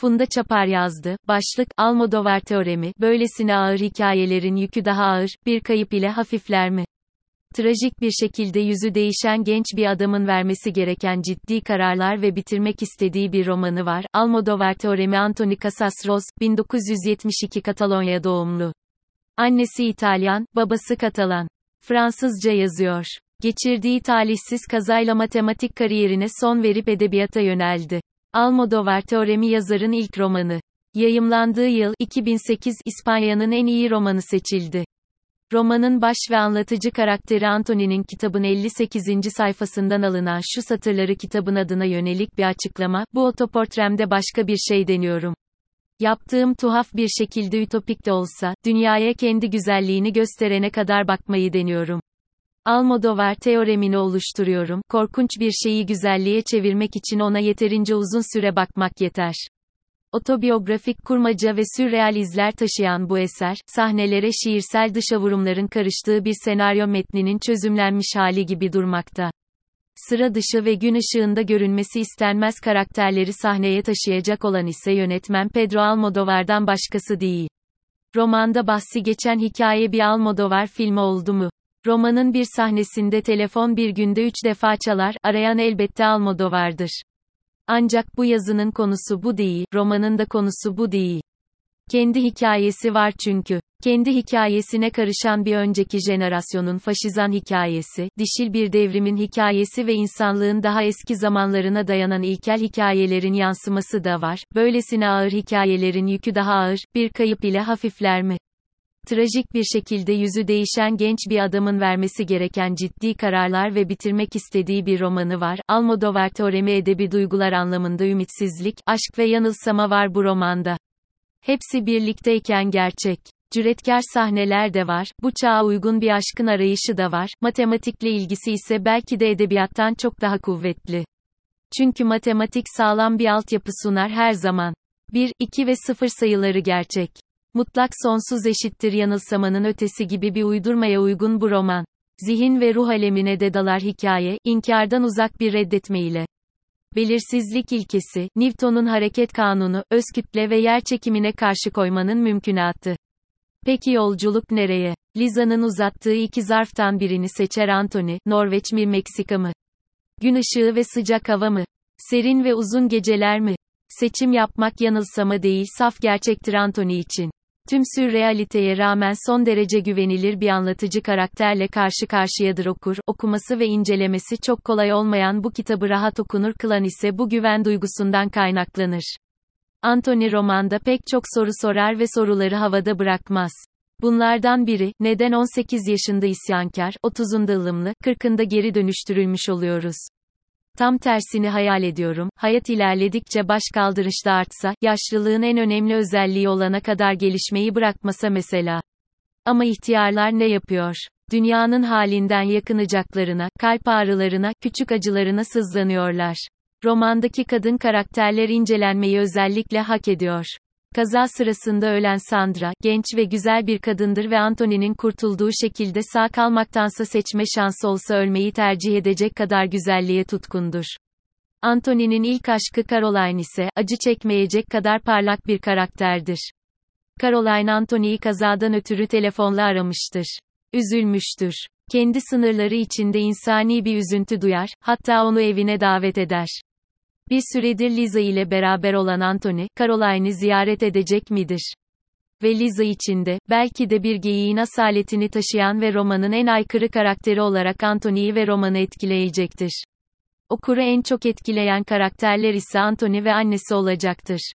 Funda Çapar yazdı. Başlık, Almodovar teoremi, böylesine ağır hikayelerin yükü daha ağır, bir kayıp ile hafifler mi? Trajik bir şekilde yüzü değişen genç bir adamın vermesi gereken ciddi kararlar ve bitirmek istediği bir romanı var. Almodovar teoremi Antoni Casasros, 1972 Katalonya doğumlu. Annesi İtalyan, babası Katalan. Fransızca yazıyor. Geçirdiği talihsiz kazayla matematik kariyerine son verip edebiyata yöneldi. Almodovar Teoremi yazarın ilk romanı. Yayımlandığı yıl 2008 İspanya'nın en iyi romanı seçildi. Romanın baş ve anlatıcı karakteri Antony'nin kitabın 58. sayfasından alınan şu satırları kitabın adına yönelik bir açıklama, bu otoportremde başka bir şey deniyorum. Yaptığım tuhaf bir şekilde ütopik de olsa, dünyaya kendi güzelliğini gösterene kadar bakmayı deniyorum. Almodovar teoremini oluşturuyorum. Korkunç bir şeyi güzelliğe çevirmek için ona yeterince uzun süre bakmak yeter. Otobiyografik kurmaca ve sürreal izler taşıyan bu eser, sahnelere şiirsel dışavurumların karıştığı bir senaryo metninin çözümlenmiş hali gibi durmakta. Sıra dışı ve gün ışığında görünmesi istenmez karakterleri sahneye taşıyacak olan ise yönetmen Pedro Almodovar'dan başkası değil. Romanda bahsi geçen hikaye bir Almodovar filmi oldu mu? Romanın bir sahnesinde telefon bir günde üç defa çalar, arayan elbette Almodovar'dır. Ancak bu yazının konusu bu değil, romanın da konusu bu değil. Kendi hikayesi var çünkü. Kendi hikayesine karışan bir önceki jenerasyonun faşizan hikayesi, dişil bir devrimin hikayesi ve insanlığın daha eski zamanlarına dayanan ilkel hikayelerin yansıması da var. Böylesine ağır hikayelerin yükü daha ağır, bir kayıp ile hafifler mi? Trajik bir şekilde yüzü değişen genç bir adamın vermesi gereken ciddi kararlar ve bitirmek istediği bir romanı var. Almodovar teoremi edebi duygular anlamında ümitsizlik, aşk ve yanılsama var bu romanda. Hepsi birlikteyken gerçek. Cüretkar sahneler de var, bu çağa uygun bir aşkın arayışı da var, matematikle ilgisi ise belki de edebiyattan çok daha kuvvetli. Çünkü matematik sağlam bir altyapı sunar her zaman. 1, 2 ve 0 sayıları gerçek. Mutlak sonsuz eşittir yanılsamanın ötesi gibi bir uydurmaya uygun bu roman. Zihin ve ruh alemine de dalar hikaye, inkardan uzak bir reddetme ile. Belirsizlik ilkesi, Newton'un hareket kanunu, öz kütle ve yer çekimine karşı koymanın mümkünatı. Peki yolculuk nereye? Liza'nın uzattığı iki zarftan birini seçer Anthony, Norveç mi Meksika mı? Gün ışığı ve sıcak hava mı? Serin ve uzun geceler mi? Seçim yapmak yanılsama değil saf gerçektir Anthony için. Tüm sürrealiteye rağmen son derece güvenilir bir anlatıcı karakterle karşı karşıyadır okur, okuması ve incelemesi çok kolay olmayan bu kitabı rahat okunur kılan ise bu güven duygusundan kaynaklanır. Anthony romanda pek çok soru sorar ve soruları havada bırakmaz. Bunlardan biri, neden 18 yaşında isyankar, 30'unda ılımlı, 40'ında geri dönüştürülmüş oluyoruz? Tam tersini hayal ediyorum, hayat ilerledikçe baş kaldırışta artsa, yaşlılığın en önemli özelliği olana kadar gelişmeyi bırakmasa mesela. Ama ihtiyarlar ne yapıyor? Dünyanın halinden yakınacaklarına, kalp ağrılarına, küçük acılarına sızlanıyorlar. Romandaki kadın karakterler incelenmeyi özellikle hak ediyor. Kaza sırasında ölen Sandra, genç ve güzel bir kadındır ve Anthony'nin kurtulduğu şekilde sağ kalmaktansa seçme şansı olsa ölmeyi tercih edecek kadar güzelliğe tutkundur. Anthony'nin ilk aşkı Caroline ise, acı çekmeyecek kadar parlak bir karakterdir. Caroline Anthony'yi kazadan ötürü telefonla aramıştır. Üzülmüştür. Kendi sınırları içinde insani bir üzüntü duyar, hatta onu evine davet eder. Bir süredir Liza ile beraber olan Anthony, Caroline'i ziyaret edecek midir? Ve Liza içinde, belki de bir geyiğin asaletini taşıyan ve romanın en aykırı karakteri olarak Anthony'yi ve romanı etkileyecektir. Okuru en çok etkileyen karakterler ise Anthony ve annesi olacaktır.